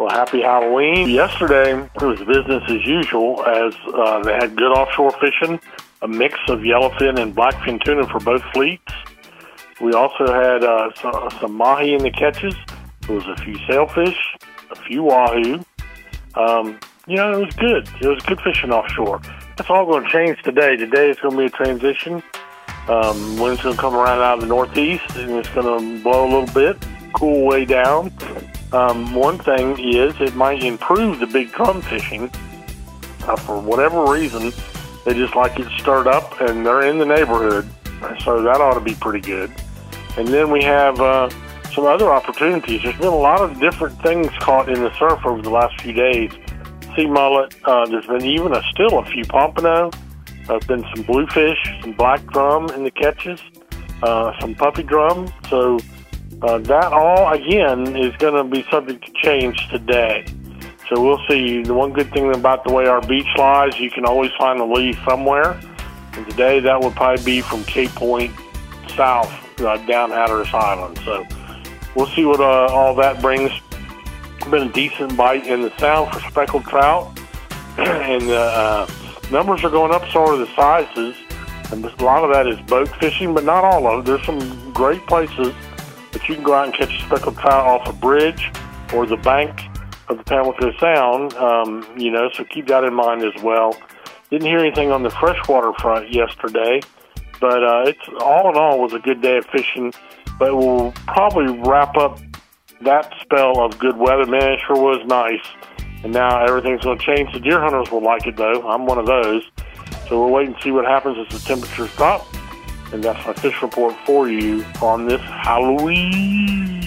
Well, happy Halloween. Yesterday, it was business as usual as uh, they had good offshore fishing, a mix of yellowfin and blackfin tuna for both fleets. We also had uh, some, some mahi in the catches. There was a few sailfish, a few wahoo. Um, you know, it was good. It was good fishing offshore. That's all going to change today. Today it's going to be a transition. Um, wind's going to come around out of the northeast, and it's going to blow a little bit, cool way down. Um, one thing is it might improve the big drum fishing. Uh, for whatever reason, they just like it stirred up, and they're in the neighborhood, so that ought to be pretty good. And then we have uh, some other opportunities. There's been a lot of different things caught in the surf over the last few days. Sea mullet. Uh, there's been even a still a few pompano. There's been some bluefish, some black drum in the catches, uh, some puppy drum. So uh, that all again is going to be subject to change today. So we'll see. The one good thing about the way our beach lies, you can always find a lee somewhere. And today that would probably be from Cape Point south uh, down Hatteras Island. So we'll see what uh, all that brings. Been a decent bite in the sound for speckled trout, and the uh, numbers are going up. So are the sizes, and a lot of that is boat fishing, but not all of it. There's some great places that you can go out and catch a speckled trout off a bridge or the bank of the Pamlico Sound. Um, you know, so keep that in mind as well. Didn't hear anything on the freshwater front yesterday, but uh, it's all in all was a good day of fishing. But we'll probably wrap up that spell of good weather. Man, it sure was nice. And now everything's going to change. The deer hunters will like it though. I'm one of those. So we'll wait and see what happens as the temperatures drop. And that's my fish report for you on this Halloween.